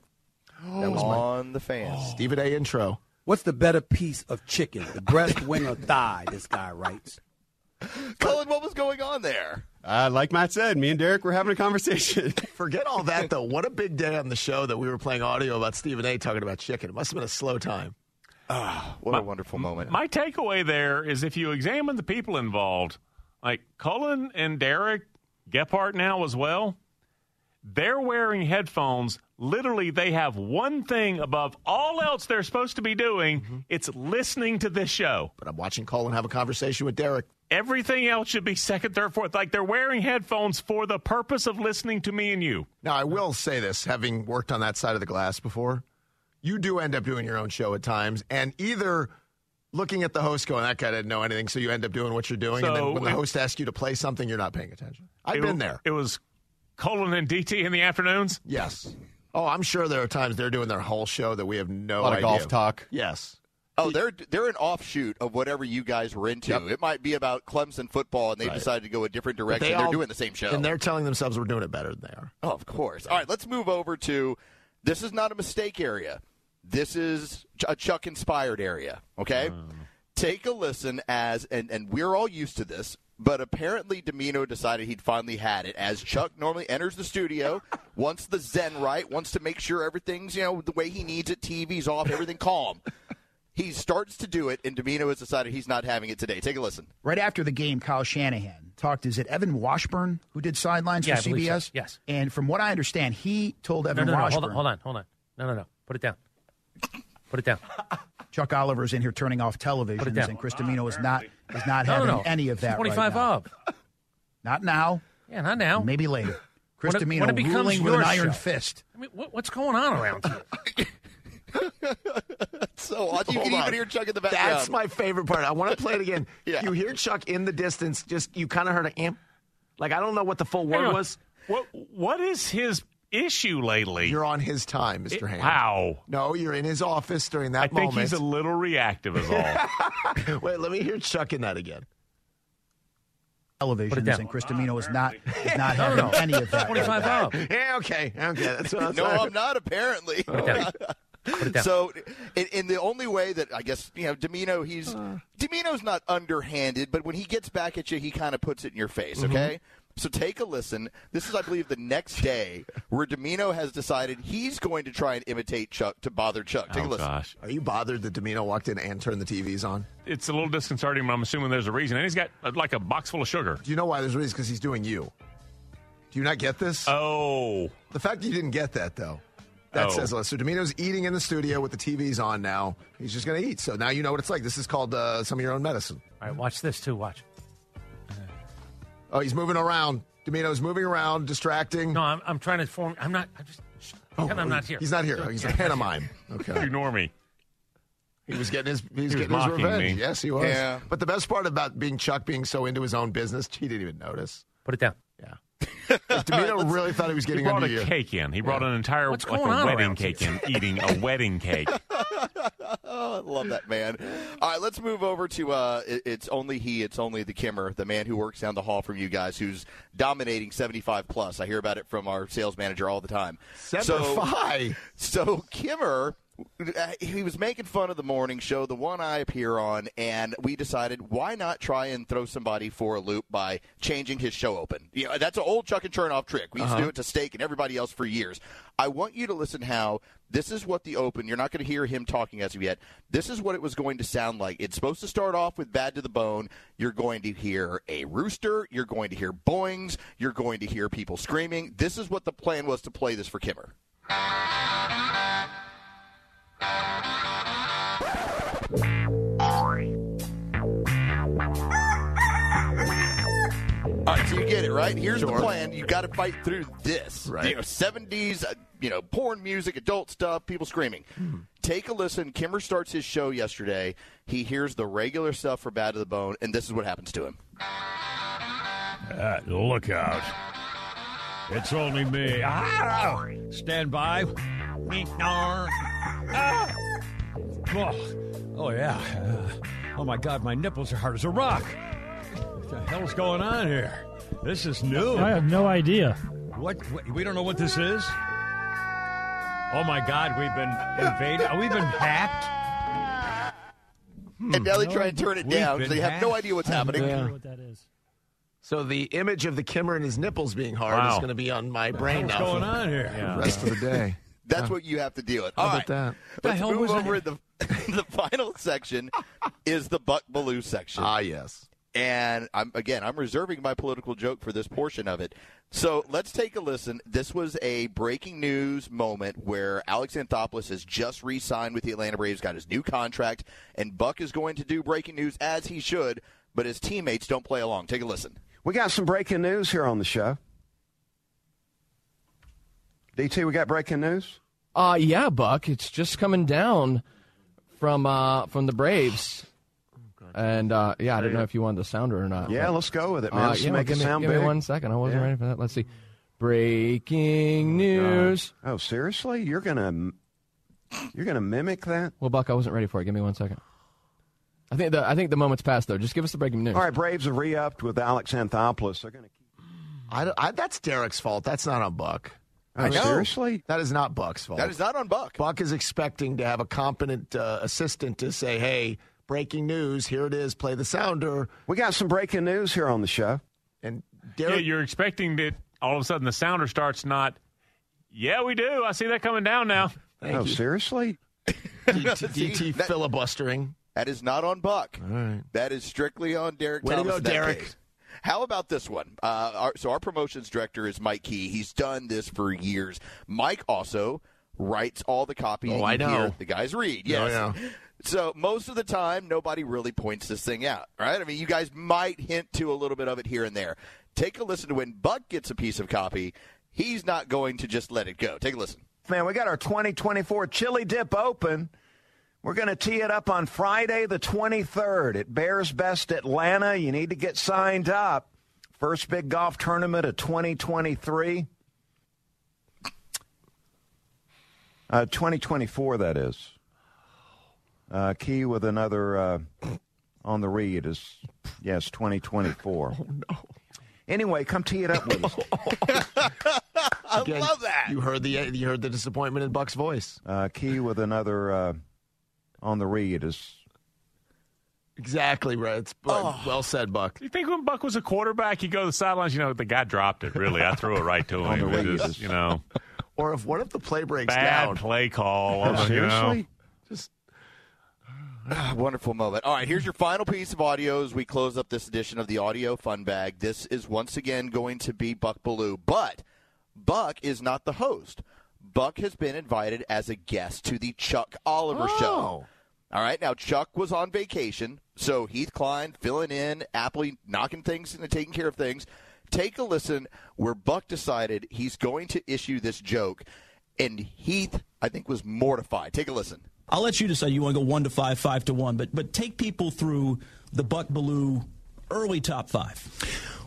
That was my on the fans. Stephen A. intro. What's the better piece of chicken, the breast, wing, or thigh? This guy writes. [laughs] Cullen, what was going on there? Uh, like Matt said, me and Derek were having a conversation. [laughs] Forget all that, though. What a big day on the show that we were playing audio about Stephen A. talking about chicken. It must have been a slow time. What a wonderful moment. my takeaway there is if you examine the people involved, like Cullen and Derek Gephardt now as well, they're wearing headphones. Literally, they have one thing above all else they're supposed to be doing. It's listening to this show. But I'm watching Colin have a conversation with Derek. Everything else should be second, third, fourth. Like they're wearing headphones for the purpose of listening to me and you. Now, I will say this, having worked on that side of the glass before, you do end up doing your own show at times, and either looking at the host going, that guy didn't know anything, so you end up doing what you're doing, and then when the it- host asks you to play something, you're not paying attention. I've It- been there. It was Colin and DT in the afternoons. Yes. Oh, I'm sure there are times they're doing their whole show that we have no A lot of idea. golf talk. Yes. Oh, they're they're an offshoot of whatever you guys were into. Yep. It might be about Clemson football, and they Right. decided to go a different direction. they are doing the same show. And they're telling themselves we're doing it better than they are. Oh, of course. All right, let's move over to this is not a mistake area. This is a Chuck inspired area. Okay, hmm. take a listen as and and we're all used to this. But apparently, Domino decided he'd finally had it. As Chuck normally enters the studio, [laughs] wants the Zen right, wants to make sure everything's you know the way he needs it. TV's off, everything calm. He starts to do it, and Domino has decided he's not having it today. Take a listen. Right after the game, Kyle Shanahan talked. Is it Evan Washburn who did sidelines Yeah, for I believe so. CBS? Yes. And from what I understand, he told No, Evan no, no. Washburn. Hold on, hold on. No, no, no. Put it down. Put it down. [laughs] Chuck Oliver is in here turning off Put it televisions, down. and Chris Domino is not is not No, no, having no. any of that. 25 now. up. Not now. Yeah, not now. Maybe later. Chris When it- Domino when it becomes ruling with an iron show. fist. I mean, what, what's going on around here? [laughs] So [laughs] odd. You Hold can on. even hear Chuck in the background. That's my favorite part. I want to play it again. [laughs] Yeah. You hear Chuck in the distance, just you kind of heard a amp. Like I don't know what the full word was. What What is his issue lately? You're on his time, Mr. It- Hand. Wow. No, you're in his office during that I think moment. he's a little reactive, is all. [laughs] Wait, let me hear Chuck in that again. televisions, and Chris Domino is not is not No, having no. any of that. 25 up. Yeah, okay, okay. That's what I'm no, saying. I'm not. Apparently. So, in, in the only way that I guess you know, Domino, he's Domino's not underhanded, but when he gets back at you, he kind of puts it in your face. Mm-hmm. Okay. So take a listen. This is, I believe, the next day where Domino has decided he's going to try and imitate Chuck to bother Chuck. Take Oh, a listen. gosh. Are you bothered that Domino walked in and turned the TVs on? It's a little disconcerting, but I'm assuming there's a reason. And he's got uh, like a box full of sugar. Do you know why there's a reason? Because he's doing you. Do you not get this? Oh. The fact that you didn't get that, though, that Oh. says a lot. So Domino's eating in the studio with the TVs on now. He's just going to eat. So now you know what it's like. This is called uh, some of your own medicine. All right, watch this too. Watch. Oh, he's moving around. Domino's moving around, distracting. No, I'm, I'm trying to form. I'm not. I'm just. Oh, I'm not here. He's not here. He's a pantomime. Okay. Ignore me. He was getting his he was He was getting his mocking revenge. me. Yes, he was. Yeah. But the best part about being Chuck being so into his own business, he didn't even notice. Put it down. Yeah. [laughs] Really thought he was He getting brought under a you. cake in. He brought an entire What's like a wedding cake here? in, eating a wedding cake. [laughs] Oh, I love that man. All right, let's move over to uh, it- it's only he, it's only the Kimmer, the man who works down the hall from you guys, who's dominating seventy five plus. I hear about it from our sales manager all the time. So, 75? so Kimmer. Uh, He was making fun of the morning show, the one I appear on, and we decided why not try and throw somebody for a loop by changing his show open. You know, that's an old Chuck and Chernoff trick. We used to Uh-huh. do it to Steak and everybody else for years. I want you to listen how this is what the open. You're not going to hear him talking as of yet. This is what it was going to sound like. It's supposed to start off with bad to the bone. You're going to hear a rooster. You're going to hear boings. You're going to hear people screaming. This is what the plan was to play this for Kimmer. All right, so you get it, right? Here's the plan. You got to fight through this. Right. You know, 70s, uh, you know, porn music, adult stuff, people screaming. Hmm. Take a listen. Kimmer starts his show yesterday. He hears the regular stuff for Bad to the Bone, and this is what happens to him. Uh, look out. It's only me. Ah! Stand by. Ah! Oh, oh yeah. Uh, oh, my God, my nipples are hard as a rock. What the hell's going on here? This is new. I have no idea. What, what? We don't know what this is? Oh, my God, we've been invaded. We've been hacked. And now they try to turn it down because been they have no idea what's I have no happening. idea what that is. So the image of the Kimmer and his nipples being hard Wow. is going to be on my brain What's now going for on here? the rest of the day. That's what you have to deal with. How All about right, that? The let's hell move was that? over. The [laughs] the final section is the Buck Belue section. Ah, yes. and I'm again I'm reserving my political joke for this portion of it. So let's take a listen. This was a breaking news moment where Alex Anthopoulos has just re-signed with the Atlanta Braves, got his new contract, and Buck is going to do breaking news as he should, but his teammates don't play along. Take a listen. We got some breaking news here on the show. DT, we got breaking news? Uh yeah, Buck. It's just coming down from uh from the Braves. And uh, yeah, I didn't know if you wanted the sounder or not. Yeah, but- let's go with it, man. Uh, Let's yeah, make give it me, sound give me one second. I wasn't Yeah. ready for that. Let's see. Breaking news. Oh, seriously? You're gonna you're gonna mimic that? Well, Buck, I wasn't ready for it. Give me one second. I think the I think the moment's passed though. Just give us the breaking news. All right, Braves have re-upped with Alex Anthopoulos. They're gonna keep. I, I- that's Derek's fault. That's not on Buck. Oh, seriously? That is not Buck's fault. That is not on Buck. Buck is expecting to have a competent uh, assistant to say, "Hey, breaking news! Here it is. Play the sounder." We got some breaking news here on the show. And Yeah, you're expecting that all of a sudden the sounder starts not. Yeah, we do. I see that coming down now. [laughs] Thank oh, you. seriously? DT [laughs] that- filibustering. That is not on Buck. All right. That is strictly on Derek Way to Thomas. go, Derek. case. How about this one? Uh, our, so our promotions director is Mike Key. He's done this for years. Mike also writes all the copy. Oh, I know. the guys read. Yes. Oh, So most of the time, nobody really points this thing out, right? I mean, you guys might hint to a little bit of it here and there. Take a listen to when Buck gets a piece of copy. He's not going to just let it go. Take a listen. Man, we got our 2024 Chili Dip Open. We're going to tee it up on Friday, the 23rd at Bears Best Atlanta. You need to get signed up. First big golf tournament of 2023. Uh, 2024, that is. Uh, Key with another uh, on the read is Yes, 2024. Oh, no. Anyway, come tee it up with us. [laughs] I Again, love that. You heard the you heard the disappointment in Buck's voice. Uh, Key with another uh, on the read is Exactly right. It's Oh. well said, Buck. You think when Buck was a quarterback, you go to the sidelines, you know, the guy dropped it, really. I threw it right to [laughs] On him. the It just, you know, [laughs] Or if what if the play breaks bad down? play call. on the- you know. seriously. Just [sighs] Ah, Wonderful moment. All right, here's your final piece of audio as we close up this edition of the Audio Fun Bag. This is once again going to be Buck Belue, but Buck is not the host. Buck has been invited as a guest to the Chuck Oliver Oh. Show. All right, now Chuck was on vacation, so Heath Klein filling in, aptly knocking things and taking care of things. Take a listen where Buck decided he's going to issue this joke, and Heath, I think, was mortified. Take a listen. I'll let you decide. You want to go one to five, five to one, but but take people through the Buck Belue early top five.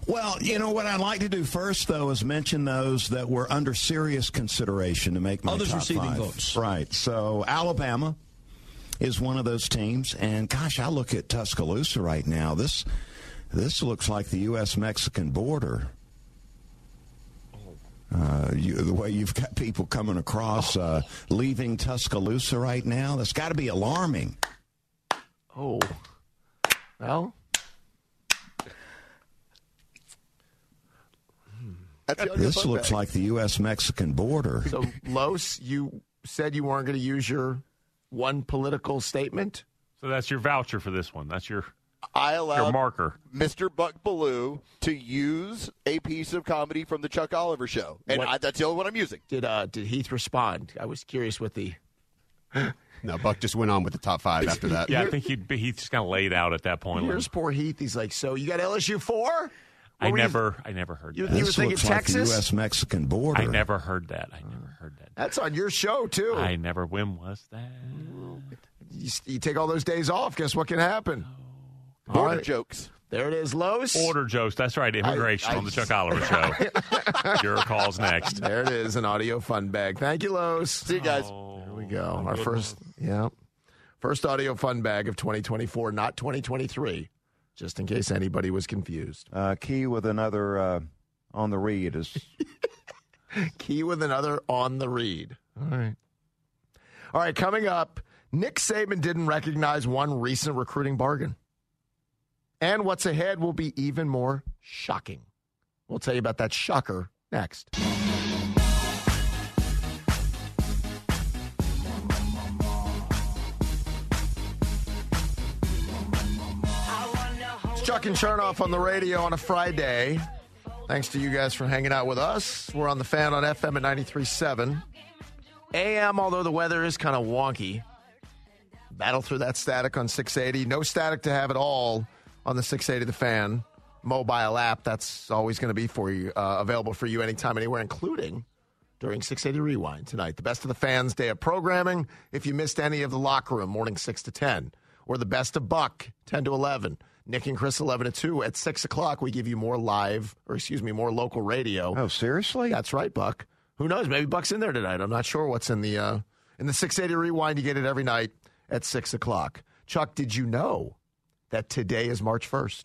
Well, you know what I'd like to do first, though, is mention those that were under serious consideration to make my Others top receiving five. votes. Right. So Alabama is one of those teams, and gosh, I look at Tuscaloosa right now. This this looks like the U.S. Mexican border. Uh, you, the way you've got people coming across, uh, leaving Tuscaloosa right now, that's got to be alarming. oh, well, That's the Audio This looks Bag. like the U.S. Mexican border. so Los, you said you weren't going to use your one political statement. So that's your voucher for this one. That's your I your allow marker. Mr. Buck Belue to use a piece of comedy from the Chuck Oliver Show, and I, that's the only one I'm using. Did uh did Heath respond? I was curious with the [laughs] No, Buck just went on with the top five after that. Yeah, I think he'd be, he's just kind of laid out at that point. Here's poor Heath. He's like, so you got LSU four? I What were you- never, I never heard You- that. you were This thinking looks like the Texas? U.S. Mexican border. I never heard that. I never heard that. That's on your show too. I never. When was that? You, you take all those days off. Guess what can happen? Oh, all Border right. jokes. There it is, Los. Border jokes. That's right. Immigration I- on the Chuck Oliver Show. [laughs] Your calls next. There it is, an audio fun bag. Thank you, Los. See you guys. Oh, Here we go. Our first, yeah, first audio fun bag of 2024, not 2023. Just in case anybody was confused. Uh, Key with another uh, on the read is [laughs] Key with another on the read. All right. All right, coming up, Nick Saban didn't recognize one recent recruiting bargain. And what's ahead will be even more shocking. We'll tell you about that shocker next. Chuck and Chernoff on the radio on a Friday. Thanks to you guys for hanging out with us. We're on the fan on FM at 93.7. AM, although the weather is kind of wonky. Battle through that static on 680. No static to have at all on the 680 The Fan mobile app. That's always going to be for you, uh, available for you anytime, anywhere, including during 680 Rewind tonight. The best of the fans' day of programming. If you missed any of the locker room, morning 6 to 10, or the best of Buck, 10 to 11. Nick and Chris, 11 to 2. At 6 o'clock, we give you more live, or excuse me, more local radio. Oh, seriously? That's right, Buck. Who knows? Maybe Buck's in there tonight. I'm not sure what's in the uh, in the 680 Rewind. You get it every night at 6 o'clock. Chuck, did you know that today is March 1st?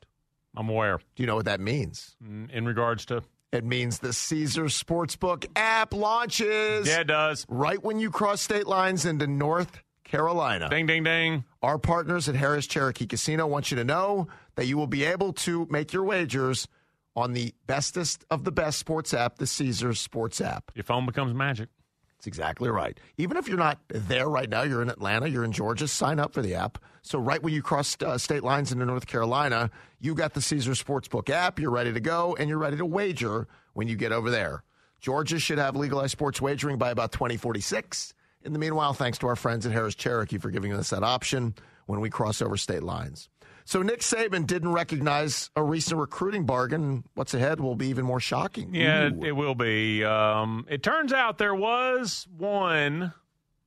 I'm aware. Do you know what that means? Mm, In regards to, It means the Caesars Sportsbook app launches. yeah, it does. Right when you cross state lines into North Carolina. Ding, ding, ding. Our partners at Harrah's Cherokee Casino want you to know that you will be able to make your wagers on the bestest of the best sports app, the Caesars Sports app. Your phone becomes magic. That's exactly right. Even if you're not there right now, you're in Atlanta, you're in Georgia, sign up for the app. So right when you cross uh, state lines into North Carolina, you got the Caesar Sportsbook app, you're ready to go, and you're ready to wager when you get over there. Georgia should have legalized sports wagering by about 2046. In the meanwhile, thanks to our friends at Harrah's Cherokee for giving us that option when we cross over state lines. So Nick Saban didn't recognize a recent recruiting bargain. What's ahead will be even more shocking. Yeah, Ooh. it, it will be. Um, it turns out there was one.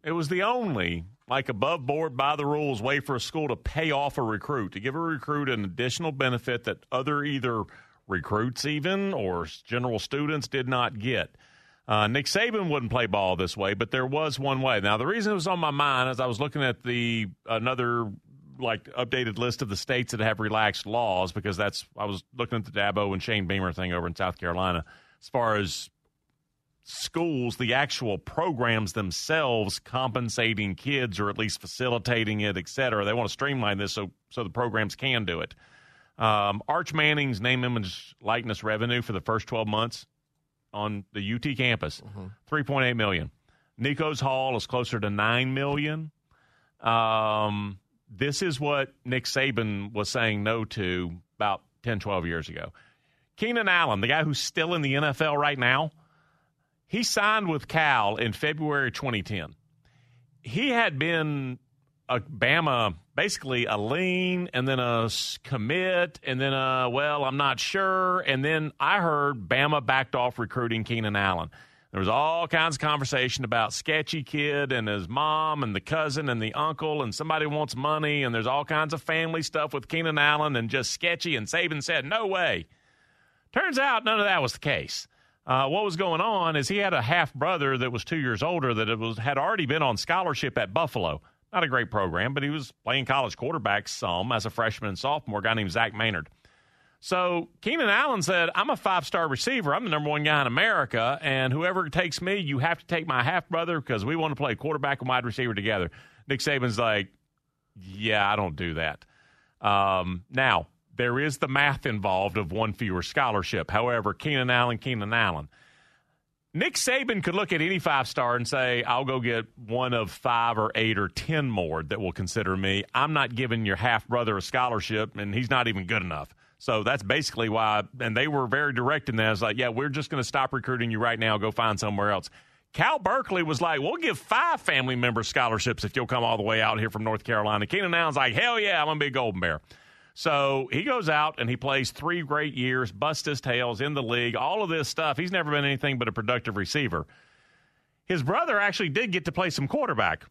It was the only, like above board, by the rules, way for a school to pay off a recruit, to give a recruit an additional benefit that other either recruits, even, or general students did not get. Uh, Nick Saban wouldn't play ball this way, but there was one way. Now, the reason it was on my mind is I was looking at the another like updated list of the states that have relaxed laws because that's I was looking at the Dabo and Shane Beamer thing over in South Carolina as far as schools, the actual programs themselves compensating kids or at least facilitating it, et cetera. They want to streamline this so so the programs can do it. Um, Arch Manning's name, image, likeness revenue for the first 12 months on the UT campus, 3.8 million. Nico's Hall is closer to 9 million. Um, this is what Nick Saban was saying no to about 10, 12 years ago. Keenan Allen, the guy who's still in the NFL right now, he signed with Cal in February 2010. He had been a Bama, basically a lean, and then a commit, and then a well, I'm not sure, and then I heard Bama backed off recruiting Keenan Allen. There was all kinds of conversation about sketchy kid and his mom and the cousin and the uncle, and somebody wants money, and there's all kinds of family stuff with Keenan Allen and just sketchy. And Saban said, "No way." Turns out none of that was the case. Uh, what was going on is he had a half brother that was two years older that was had already been on scholarship at Buffalo. Not a great program, but he was playing college quarterback some as a freshman and sophomore. Guy named Zach Maynard. So Keenan Allen said, "I'm a five star receiver. I'm the number one guy in America, and whoever takes me, you have to take my half brother because we want to play quarterback and wide receiver together." Nick Saban's like, "Yeah, I don't do that." Um, now there is the math involved of one fewer scholarship. However, Keenan Allen, Keenan Allen. Nick Saban could look at any five star and say, I'll go get one of five or eight or 10 more that will consider me. I'm not giving your half brother a scholarship, and he's not even good enough. So that's basically why, and they were very direct in that. It's like, yeah, we're just going to stop recruiting you right now. Go find somewhere else. Cal Berkeley was like, we'll give five family member scholarships if you'll come all the way out here from North Carolina. Keenan Allen's like, hell yeah, I'm going to be a Golden Bear. So he goes out and he plays three great years, busts his tails in the league, all of this stuff. He's never been anything but a productive receiver. His brother actually did get to play some quarterback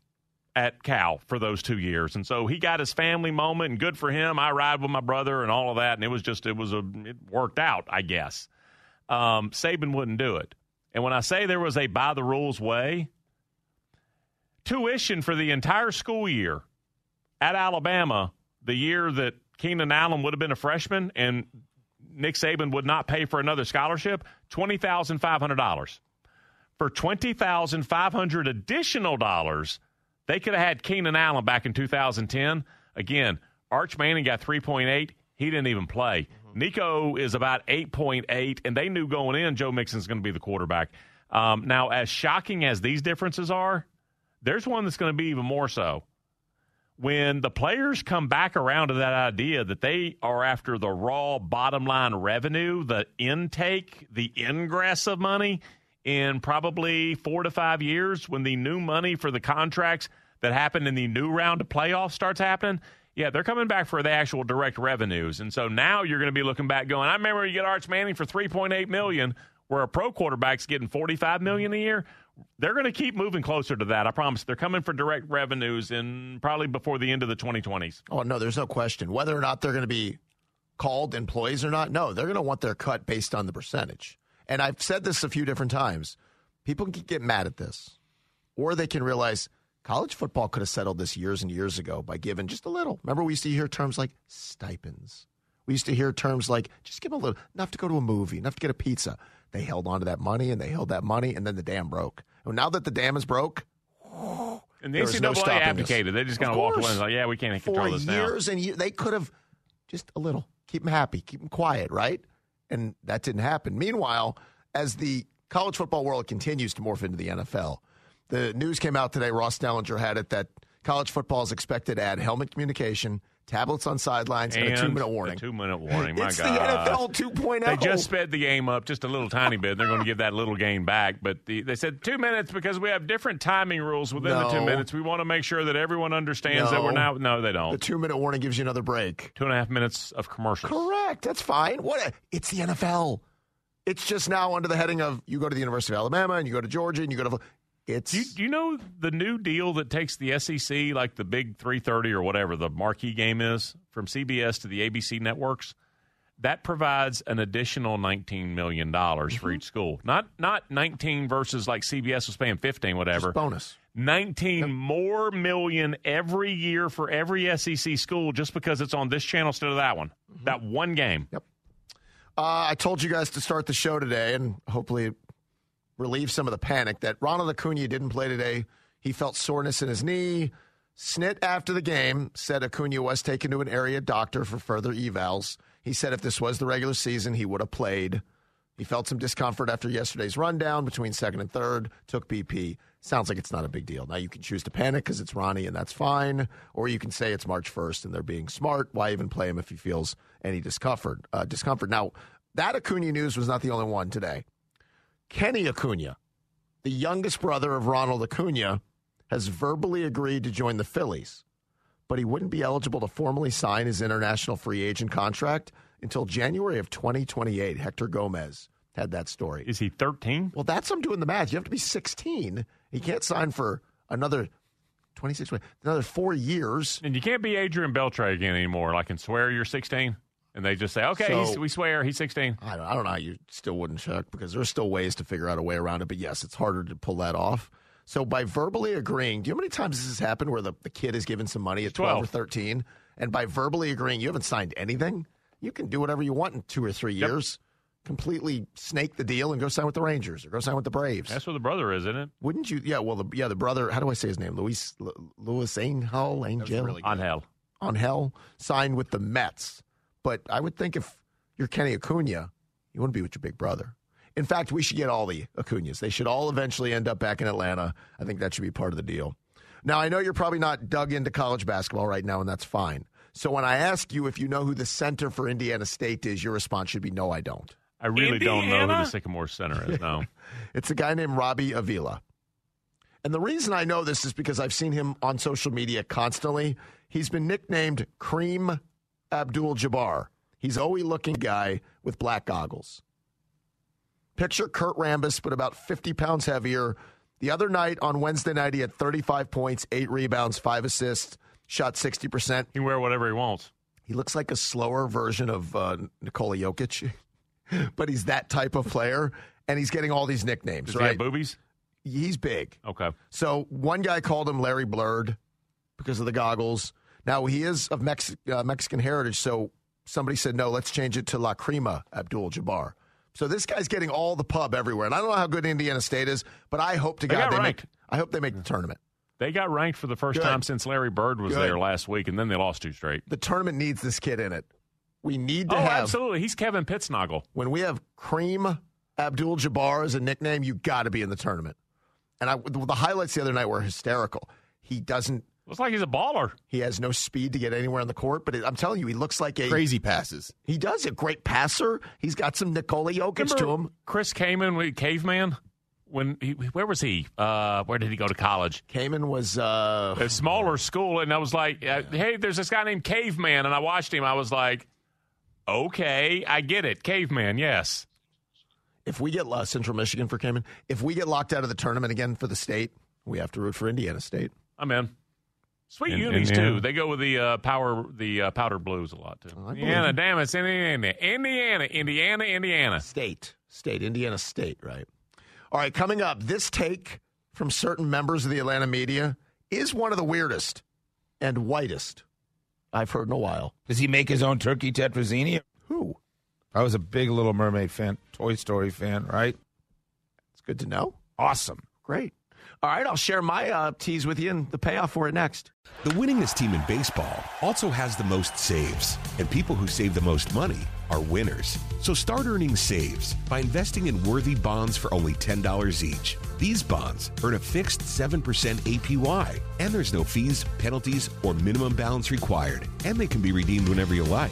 at Cal for those two years. And so he got his family moment and good for him. I ride with my brother and all of that. And it was just, it was a, it worked out, I guess. Um, Saban wouldn't do it. And when I say there was a by the rules way, tuition for the entire school year at Alabama, the year that Keenan Allen would have been a freshman and Nick Saban would not pay for another scholarship, $20,500. For 20,500 additional dollars, they could have had Keenan Allen back in 2010. Again, Arch Manning got 3.8. He didn't even play. Nico is about 8.8, and they knew going in Joe Milton's going to be the quarterback. Um, now, as shocking as these differences are, there's one that's going to be even more so. When the players come back around to that idea that they are after the raw bottom line revenue, the intake, the ingress of money in probably four to five years, when the new money for the contracts that happened in the new round of playoffs starts happening, yeah, they're coming back for the actual direct revenues. And so now you're going to be looking back going, I remember you get Arch Manning for 3.8 million where a pro quarterback's getting 45 million a year. They're going to keep moving closer to that. I promise. They're coming for direct revenues in probably before the end of the 2020s. Oh, no, there's no question. Whether or not they're going to be called employees or not, no, they're going to want their cut based on the percentage. And I've said this a few different times. People can get mad at this, or they can realize college football could have settled this years and years ago by giving just a little. Remember, we used to hear terms like stipends. We used to hear terms like just give them a little, enough to go to a movie, enough to get a pizza. They held on to that money and they held that money, and then the dam broke. And now that the dam is broke, And the is no NCAA abdicated. They just kind of walked away and like, yeah, we can't for control this now. years and years. They could have just a little keep them happy, keep them quiet, right? And that didn't happen. Meanwhile, as the college football world continues to morph into the NFL, the news came out today. Ross Dellinger had it that college football is expected to add helmet communication, tablets on sidelines, and, a two-minute warning. two minute warning. My it's God. the NFL 2.0. They just sped the game up just a little tiny bit. They're going to give that little game back. But the, they said two minutes because we have different timing rules within the two minutes. We want to make sure that everyone understands that we're No. now. No, they don't. The two-minute warning gives you another break. Two and a half minutes of commercials. Correct. That's fine. What? A, it's the NFL. It's just now under the heading of you go to the University of Alabama and you go to Georgia and you go to. It's Do you, do you know the new deal that takes the SEC, like the big 330 or whatever the marquee game is, from CBS to the ABC networks? That provides an additional $19 million Mm-hmm. for each school. Not not 19 versus like CBS was paying 15, whatever. bonus. 19 more million every year for every SEC school just because it's on this channel instead of that one. That one game. Yep. Uh, I told you guys to start the show today, and hopefully it relieves some of the panic that Ronald Acuna didn't play today. He felt soreness in his knee. Snit after the game said Acuna was taken to an area doctor for further evals. He said if this was the regular season, he would have played. He felt some discomfort after yesterday's rundown between second and third, took BP. Sounds like it's not a big deal. Now, you can choose to panic because it's Ronnie and that's fine, or you can say it's March 1st and they're being smart. Why even play him if he feels any discomfort? Uh, discomfort. Now, that Acuna news was not the only one today. Kenny Acuna, the youngest brother of Ronald Acuna, has verbally agreed to join the Phillies, but he wouldn't be eligible to formally sign his international free agent contract until January of 2028. Hector Gomez had that story. Is he 13? Well, that's I'm doing the math. You have to be 16. He can't sign for another 26, another four years. And you can't be Adrian Beltre again anymore. Like, and swear you're 16. And they just say, okay, So- he's, we swear he's 16. I don't, I don't know how you still wouldn't check because there's still ways to figure out a way around it. But yes, it's harder to pull that off. So by verbally agreeing, do you know how many times this has happened where the, the kid is given some money at 12, or 13? And by verbally agreeing, you haven't signed anything? You can do whatever you want in two or three years. Completely snake the deal and go sign with the Rangers or go sign with the Braves. That's where the brother is, isn't it? Wouldn't you? Yeah, well, the, yeah, the brother, how do I say his name? Luis, Lu- Luis Angel? Angel? On hell. on hell signed with the Mets. But I would think if you're Kenny Acuna, you wouldn't be with your big brother. In fact, we should get all the Acunas. They should all eventually end up back in Atlanta. I think that should be part of the deal. Now, I know you're probably not dug into college basketball right now, and that's fine. So when I ask you if you know who the center for Indiana State is, your response should be no, I don't. I really don't know who the Sycamore Center is. No. [laughs] It's a guy named Robbie Avila. And the reason I know this is because I've seen him on social media constantly. He's been nicknamed Cream Abdul Jabbar. He's a looking guy with black goggles. Picture Kurt Rambis, but about 50 pounds heavier. The other night on Wednesday night, he had 35 points, eight rebounds, five assists, shot 60%. He can wear whatever he wants. He looks like a slower version of uh, Nikola Jokic, [laughs] but he's that type of player, and he's getting all these nicknames, Does he right? have boobies? He's big. Okay. So one guy called him Larry Blurred because of the goggles. Now he is of Mex- uh, Mexican heritage, so somebody said no. Let's change it to La Crema Abdul Jabbar. So this guy's getting all the pub everywhere, and I don't know how good Indiana State is, but I hope to They God they make. I hope they make the tournament. They got ranked for the first Good. time since Larry Bird was Good. there last week, and then they lost two straight. The tournament needs this kid in it. We need to oh, have absolutely. He's Kevin Pittsnoggle. when we have Cream Abdul Jabbar as a nickname. You got to be in the tournament. And I, the highlights the other night were hysterical. He doesn't. Looks like he's a baller. He has no speed to get anywhere on the court, but it, I'm telling you, he looks like a Crazy passes. He does a great passer. He's got some Nikola Jokic to him. Chris Kaman, with caveman. When he, where was he? Uh, where did he go to college? Kaman was uh, a smaller school, and I was like, uh, "Hey, there's this guy named Caveman," and I watched him. I was like, "Okay, I get it, Caveman. Yes." If we get uh, Central Michigan for Kaman, if we get locked out of the tournament again for the state, we have to root for Indiana State. I'm in. Sweet In- unis Indiana. too. They go with the uh, power, the uh, powder blues a lot too. believe Indiana, you. damn it, it's Indiana, Indiana, Indiana, Indiana. State, state, Indiana State, right? All right, coming up, this take from certain members of the Atlanta media is one of the weirdest and whitest I've heard in a while. Does he make his own turkey tetrazzini? Who? I was a big Little Mermaid fan, Toy Story fan, right? It's good to know. Awesome. Great. All right, I'll share my uh, tease with you and the payoff for it next. The winningest team in baseball also has the most saves, and people who save the most money are winners. So start earning saves by investing in worthy bonds for only $10 each. These bonds earn a fixed 7% APY, and there's no fees, penalties, or minimum balance required, and they can be redeemed whenever you like.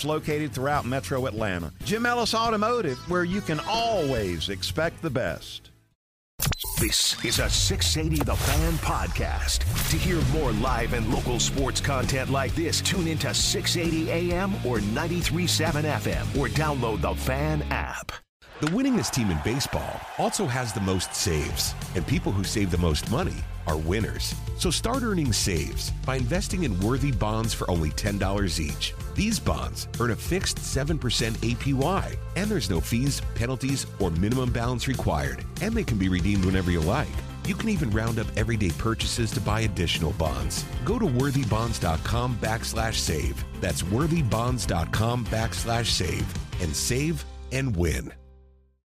located throughout metro Atlanta. Jim Ellis Automotive, where you can always expect the best. This is a 680 The Fan podcast. To hear more live and local sports content like this, tune into 680 AM or 93.7 FM or download the Fan app. The winningest team in baseball also has the most saves, and people who save the most money are winners. So start earning saves by investing in worthy bonds for only $10 each. These bonds earn a fixed 7% APY, and there's no fees, penalties, or minimum balance required, and they can be redeemed whenever you like. You can even round up everyday purchases to buy additional bonds. Go to worthybonds.com backslash save. That's worthybonds.com backslash save and save and win.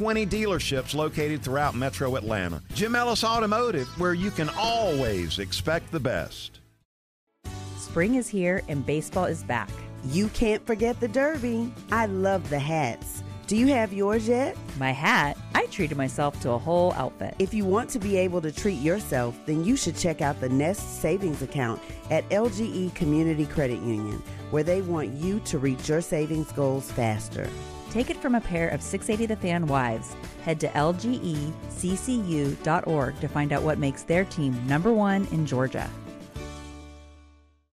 20 dealerships located throughout metro Atlanta. Jim Ellis Automotive, where you can always expect the best. Spring is here and baseball is back. You can't forget the Derby. I love the hats. Do you have yours yet? My hat? I treated myself to a whole outfit. If you want to be able to treat yourself, then you should check out the Nest Savings Account at LGE Community Credit Union, where they want you to reach your savings goals faster. Take it from a pair of 680 The Fan wives. Head to lgeccu.org to find out what makes their team number one in Georgia.